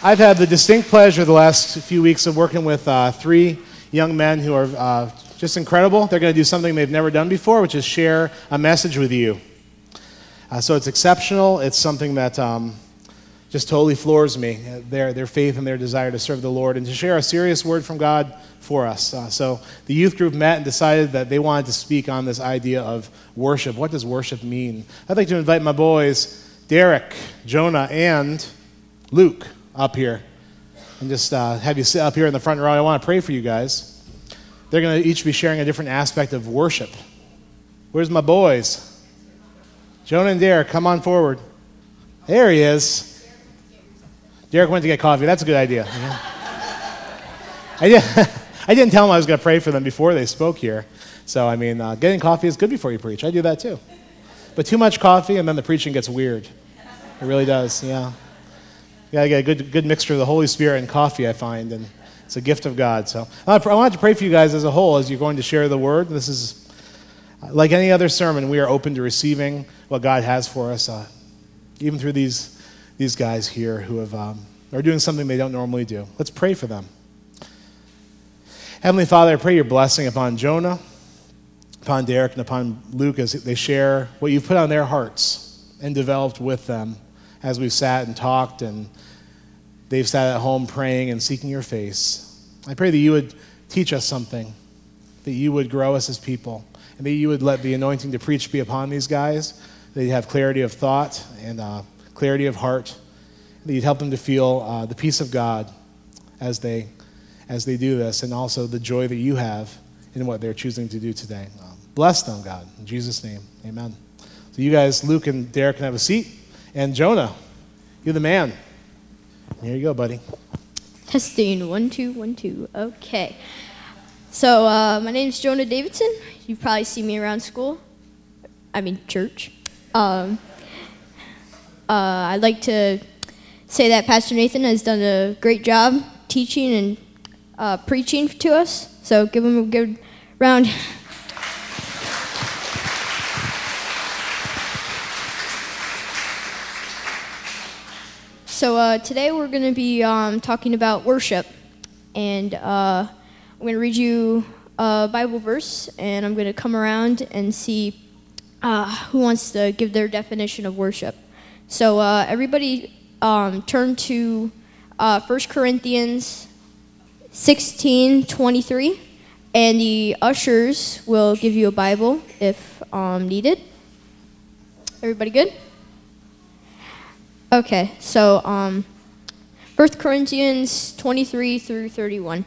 I've had the distinct pleasure the last few weeks of working with uh, three young men who are uh, just incredible. They're going to do something they've never done before, which is share a message with you. Uh, so it's exceptional. It's something that um, just totally floors me their, their faith and their desire to serve the Lord and to share a serious word from God for us. Uh, so the youth group met and decided that they wanted to speak on this idea of worship. What does worship mean? I'd like to invite my boys, Derek, Jonah, and Luke up here and just uh, have you sit up here in the front row. I want to pray for you guys. They're going to each be sharing a different aspect of worship. Where's my boys? Jonah and Derek, come on forward. There he is. Derek went to get coffee. That's a good idea. I, did, I didn't tell him I was going to pray for them before they spoke here. So, I mean, uh, getting coffee is good before you preach. I do that too. But too much coffee, and then the preaching gets weird. It really does, yeah. You gotta get a good, good mixture of the Holy Spirit and coffee, I find, and it's a gift of God. So I wanted to pray for you guys as a whole as you're going to share the word. This is like any other sermon, we are open to receiving what God has for us, uh, even through these, these guys here who have, um, are doing something they don't normally do. Let's pray for them. Heavenly Father, I pray your blessing upon Jonah, upon Derek, and upon Luke as they share what you've put on their hearts and developed with them as we've sat and talked and they've sat at home praying and seeking your face. I pray that you would teach us something, that you would grow us as people, and that you would let the anointing to preach be upon these guys, that you'd have clarity of thought and uh, clarity of heart, that you'd help them to feel uh, the peace of God as they, as they do this, and also the joy that you have in what they're choosing to do today. Um, bless them, God. In Jesus' name, amen. So you guys, Luke and Derek, can have a seat. And Jonah, you're the man. Here you go, buddy. Testing one, two, one, two. Okay. So, uh, my name is Jonah Davidson. You probably see me around school. I mean, church. Um, uh, I'd like to say that Pastor Nathan has done a great job teaching and uh, preaching to us. So, give him a good round. So uh, today we're going to be um, talking about worship, and uh, I'm going to read you a Bible verse, and I'm going to come around and see uh, who wants to give their definition of worship. So uh, everybody, um, turn to uh, 1 Corinthians 16:23, and the ushers will give you a Bible if um, needed. Everybody good? Okay, so um, 1 Corinthians 23 through 31.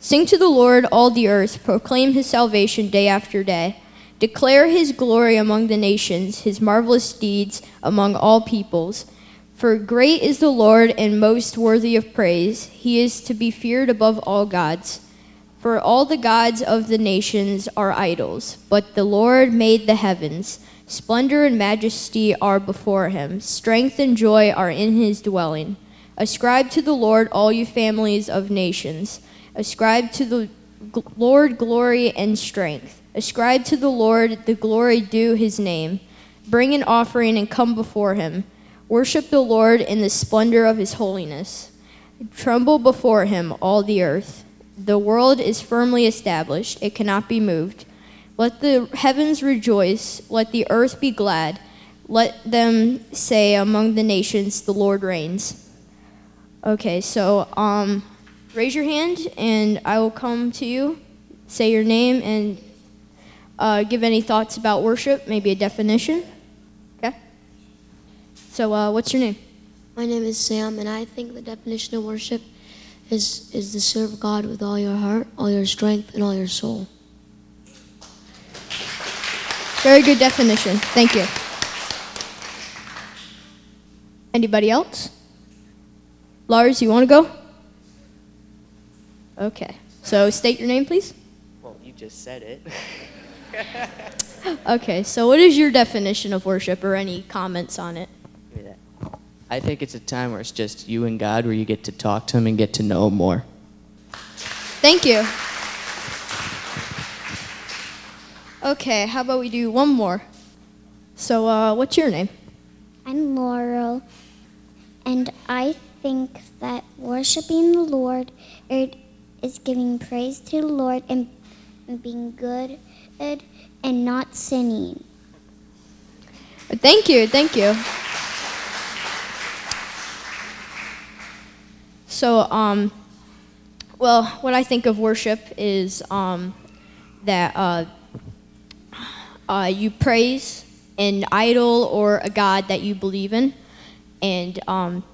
Sing to the Lord, all the earth, proclaim his salvation day after day. Declare his glory among the nations, his marvelous deeds among all peoples. For great is the Lord and most worthy of praise. He is to be feared above all gods. For all the gods of the nations are idols, but the Lord made the heavens. Splendor and majesty are before him, strength and joy are in his dwelling. Ascribe to the Lord, all you families of nations. Ascribe to the Lord glory and strength. Ascribe to the Lord the glory due his name. Bring an offering and come before him. Worship the Lord in the splendor of his holiness. Tremble before him, all the earth. The world is firmly established, it cannot be moved. Let the heavens rejoice, let the earth be glad. Let them say among the nations, the Lord reigns. Okay, so um, raise your hand and I will come to you. Say your name and uh, give any thoughts about worship, maybe a definition. Okay? So, uh, what's your name? My name is Sam, and I think the definition of worship is, is to serve God with all your heart, all your strength, and all your soul. Very good definition. Thank you. Anybody else? Lars, you want to go? Okay. So state your name, please. Well, you just said it. okay. So what is your definition of worship or any comments on it? I think it's a time where it's just you and God where you get to talk to him and get to know him more. Thank you. Okay, how about we do one more? So, uh, what's your name? I'm Laurel, And I think that worshiping the Lord is giving praise to the Lord and, and being good and not sinning. Thank you, thank you. So, um, well, what I think of worship is um, that uh, uh, you praise an idol or a God that you believe in, and um,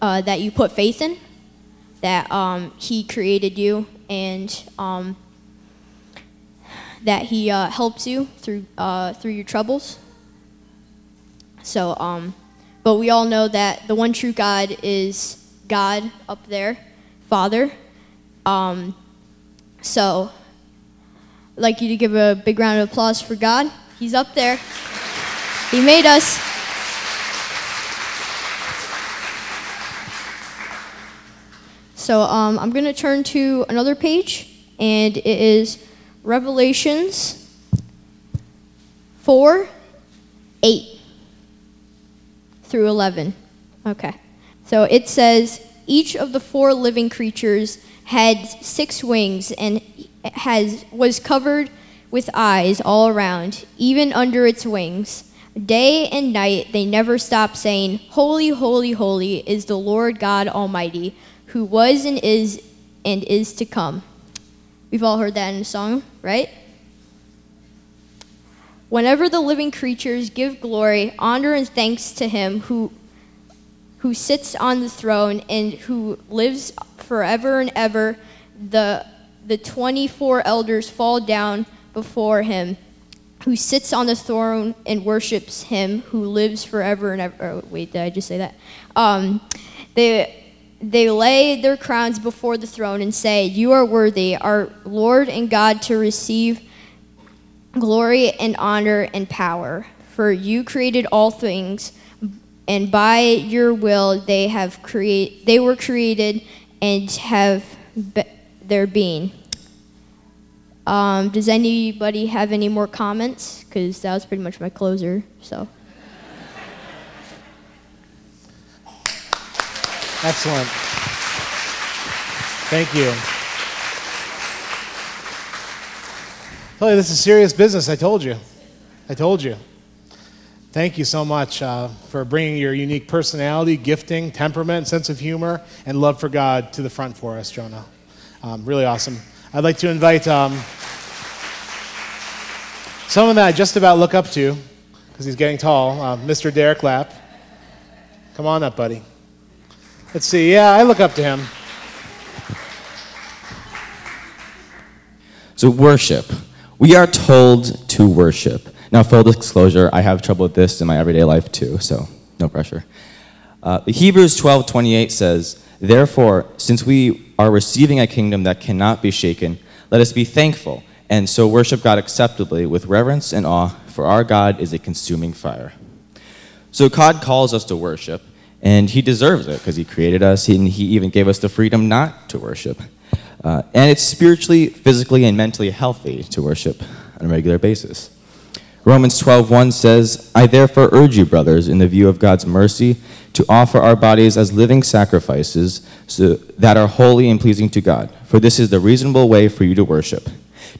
uh, that you put faith in, that um, He created you, and um, that He uh, helps you through uh, through your troubles. So, um, but we all know that the one true God is God up there, Father. Um, so, I'd like you to give a big round of applause for God. He's up there. He made us. So um, I'm going to turn to another page, and it is Revelations 4 8 through 11. Okay. So it says, Each of the four living creatures had six wings and has, was covered with eyes all around, even under its wings. Day and night they never stop saying, Holy, holy, holy is the Lord God Almighty, who was and is and is to come. We've all heard that in a song, right? Whenever the living creatures give glory, honor, and thanks to him who, who sits on the throne and who lives forever and ever, the, the 24 elders fall down before him who sits on the throne and worships him who lives forever and ever. Oh, wait, did I just say that? Um, they, they lay their crowns before the throne and say, You are worthy, our Lord and God, to receive glory and honor and power. For you created all things, and by your will they have create they were created and have be- their being. Um, does anybody have any more comments? Because that was pretty much my closer. So. Excellent. Thank you. You, this is serious business. I told you. I told you. Thank you so much uh, for bringing your unique personality, gifting, temperament, sense of humor, and love for God to the front for us, Jonah. Um, really awesome. I'd like to invite um, someone that I just about look up to, because he's getting tall, uh, Mr. Derek Lapp. Come on up, buddy. Let's see. Yeah, I look up to him. So, worship. We are told to worship. Now, full disclosure, I have trouble with this in my everyday life too, so no pressure. Uh, Hebrews 12 28 says, Therefore, since we are receiving a kingdom that cannot be shaken, let us be thankful and so worship God acceptably with reverence and awe, for our God is a consuming fire. So, God calls us to worship, and he deserves it because he created us and he even gave us the freedom not to worship. Uh, and it's spiritually, physically, and mentally healthy to worship on a regular basis. Romans 12:1 says, "I therefore urge you, brothers, in the view of God's mercy, to offer our bodies as living sacrifices so that are holy and pleasing to God, for this is the reasonable way for you to worship.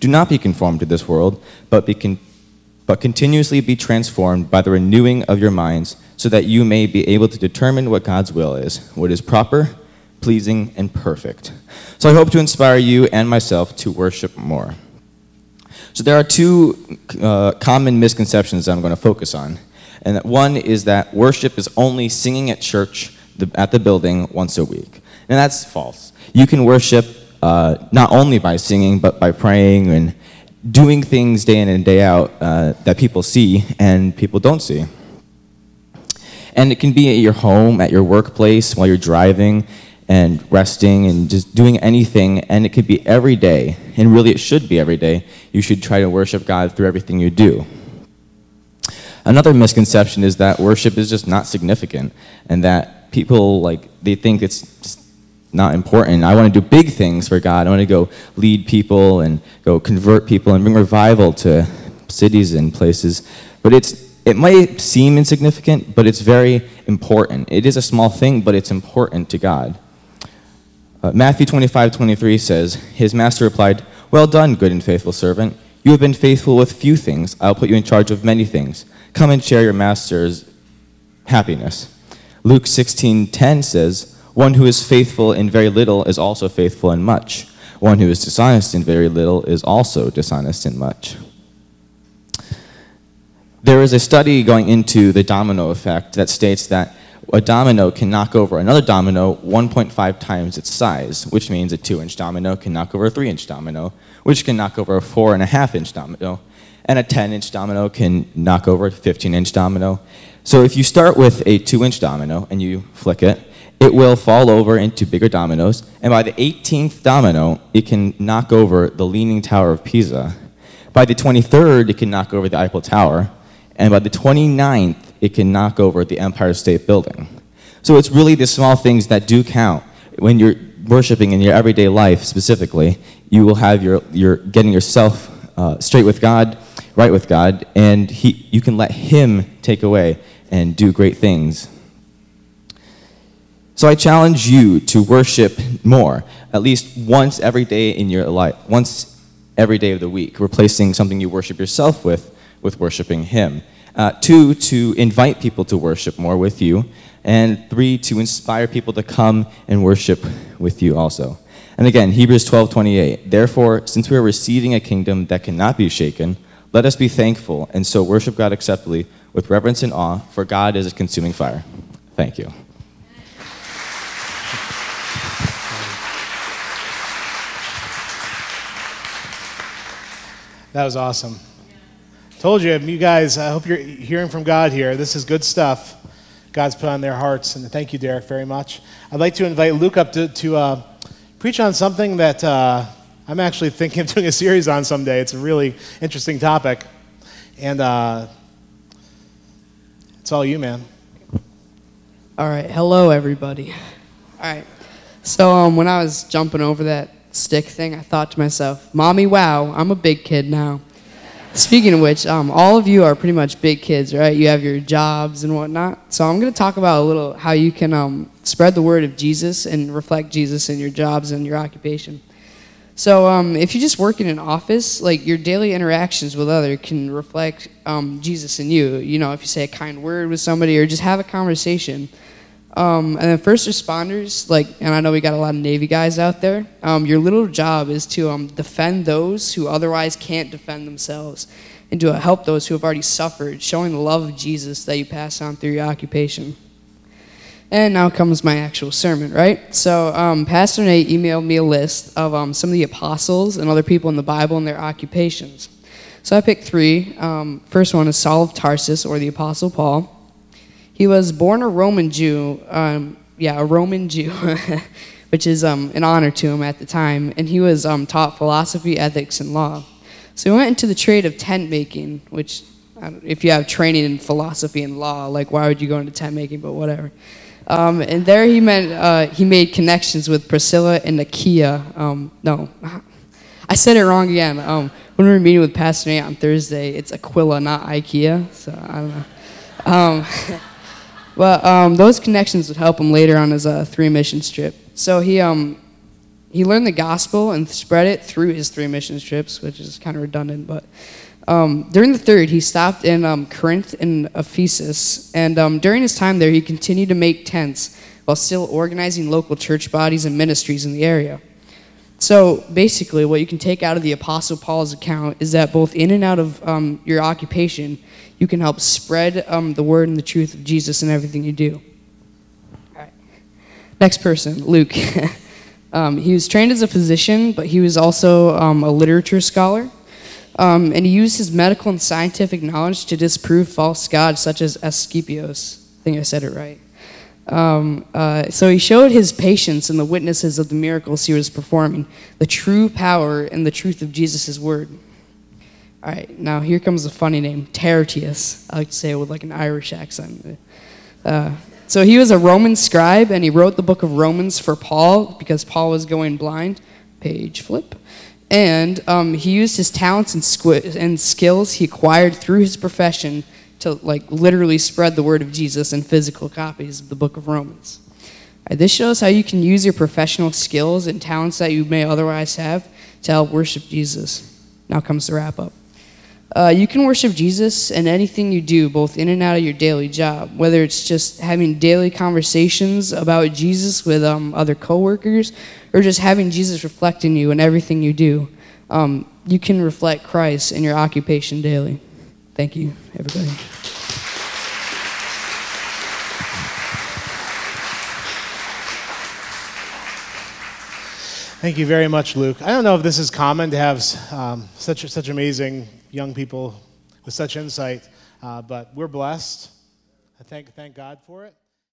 Do not be conformed to this world, but be con- but continuously be transformed by the renewing of your minds, so that you may be able to determine what God's will is, what is proper, pleasing, and perfect. So I hope to inspire you and myself to worship more. So there are two uh, common misconceptions that I'm going to focus on. And one is that worship is only singing at church, the, at the building, once a week. And that's false. You can worship uh, not only by singing, but by praying and doing things day in and day out uh, that people see and people don't see. And it can be at your home, at your workplace, while you're driving and resting and just doing anything. And it could be every day. And really, it should be every day. You should try to worship God through everything you do. Another misconception is that worship is just not significant and that people like they think it's just not important. I want to do big things for God. I want to go lead people and go convert people and bring revival to cities and places. But it's it might seem insignificant, but it's very important. It is a small thing, but it's important to God. Uh, Matthew 25, 23 says, His master replied, Well done, good and faithful servant. You have been faithful with few things. I'll put you in charge of many things. Come and share your master's happiness. Luke 16:10 says, "One who is faithful in very little is also faithful in much. One who is dishonest in very little is also dishonest in much." There is a study going into the domino effect that states that a domino can knock over another domino 1.5 times its size, which means a 2 inch domino can knock over a 3 inch domino, which can knock over a 4.5 inch domino, and a 10 inch domino can knock over a 15 inch domino. So if you start with a 2 inch domino and you flick it, it will fall over into bigger dominoes, and by the 18th domino, it can knock over the Leaning Tower of Pisa. By the 23rd, it can knock over the Eiffel Tower, and by the 29th, it can knock over the Empire State Building. So it's really the small things that do count. When you're worshiping in your everyday life specifically, you will have your, your getting yourself uh, straight with God, right with God, and he, you can let Him take away and do great things. So I challenge you to worship more, at least once every day in your life, once every day of the week, replacing something you worship yourself with with worshiping Him. Uh, two, to invite people to worship more with you. And three, to inspire people to come and worship with you also. And again, Hebrews 12 28. Therefore, since we are receiving a kingdom that cannot be shaken, let us be thankful and so worship God acceptably with reverence and awe, for God is a consuming fire. Thank you. That was awesome. Told you, you guys, I hope you're hearing from God here. This is good stuff God's put on their hearts. And thank you, Derek, very much. I'd like to invite Luke up to, to uh, preach on something that uh, I'm actually thinking of doing a series on someday. It's a really interesting topic. And uh, it's all you, man. All right, hello everybody. All right, so um, when I was jumping over that stick thing, I thought to myself, "Mommy, wow, I'm a big kid now." Speaking of which, um, all of you are pretty much big kids, right? You have your jobs and whatnot. So I'm going to talk about a little how you can um, spread the word of Jesus and reflect Jesus in your jobs and your occupation. So um, if you just work in an office, like your daily interactions with other can reflect um, Jesus in you. You know, if you say a kind word with somebody or just have a conversation. Um, and then first responders, like, and I know we got a lot of Navy guys out there. Um, your little job is to um, defend those who otherwise can't defend themselves, and to help those who have already suffered, showing the love of Jesus that you pass on through your occupation. And now comes my actual sermon, right? So, um, Pastor Nate emailed me a list of um, some of the apostles and other people in the Bible and their occupations. So I picked three. Um, first one is Saul of Tarsus, or the Apostle Paul. He was born a Roman Jew, um, yeah, a Roman Jew, which is um, an honor to him at the time, and he was um, taught philosophy, ethics, and law. So he went into the trade of tent making, which, if you have training in philosophy and law, like why would you go into tent making? But whatever. Um, and there he meant uh, he made connections with Priscilla and Aquila. Um, no, I said it wrong again. Um, when we were meeting with Pastor Nate on Thursday, it's Aquila, not IKEA. So I don't know. But um, those connections would help him later on his uh, three missions trip. So he, um, he learned the gospel and spread it through his three missions trips, which is kind of redundant. But um, during the third, he stopped in um, Corinth and Ephesus. And um, during his time there, he continued to make tents while still organizing local church bodies and ministries in the area. So basically, what you can take out of the Apostle Paul's account is that both in and out of um, your occupation, you can help spread um, the word and the truth of Jesus in everything you do. All right. Next person, Luke. um, he was trained as a physician, but he was also um, a literature scholar. Um, and he used his medical and scientific knowledge to disprove false gods such as Asclepius. I think I said it right. Um, uh, so he showed his patience and the witnesses of the miracles he was performing the true power and the truth of Jesus' word. All right, now here comes a funny name, Tertius. I like to say it with like an Irish accent. Uh, so he was a Roman scribe, and he wrote the book of Romans for Paul because Paul was going blind. Page flip. And um, he used his talents and, squ- and skills he acquired through his profession to like literally spread the word of Jesus in physical copies of the book of Romans. Uh, this shows how you can use your professional skills and talents that you may otherwise have to help worship Jesus. Now comes the wrap up. Uh, you can worship Jesus in anything you do, both in and out of your daily job. Whether it's just having daily conversations about Jesus with um, other coworkers, or just having Jesus reflect in you in everything you do, um, you can reflect Christ in your occupation daily. Thank you, everybody. Thank you very much, Luke. I don't know if this is common to have um, such such amazing young people with such insight, uh, but we're blessed. I thank thank God for it.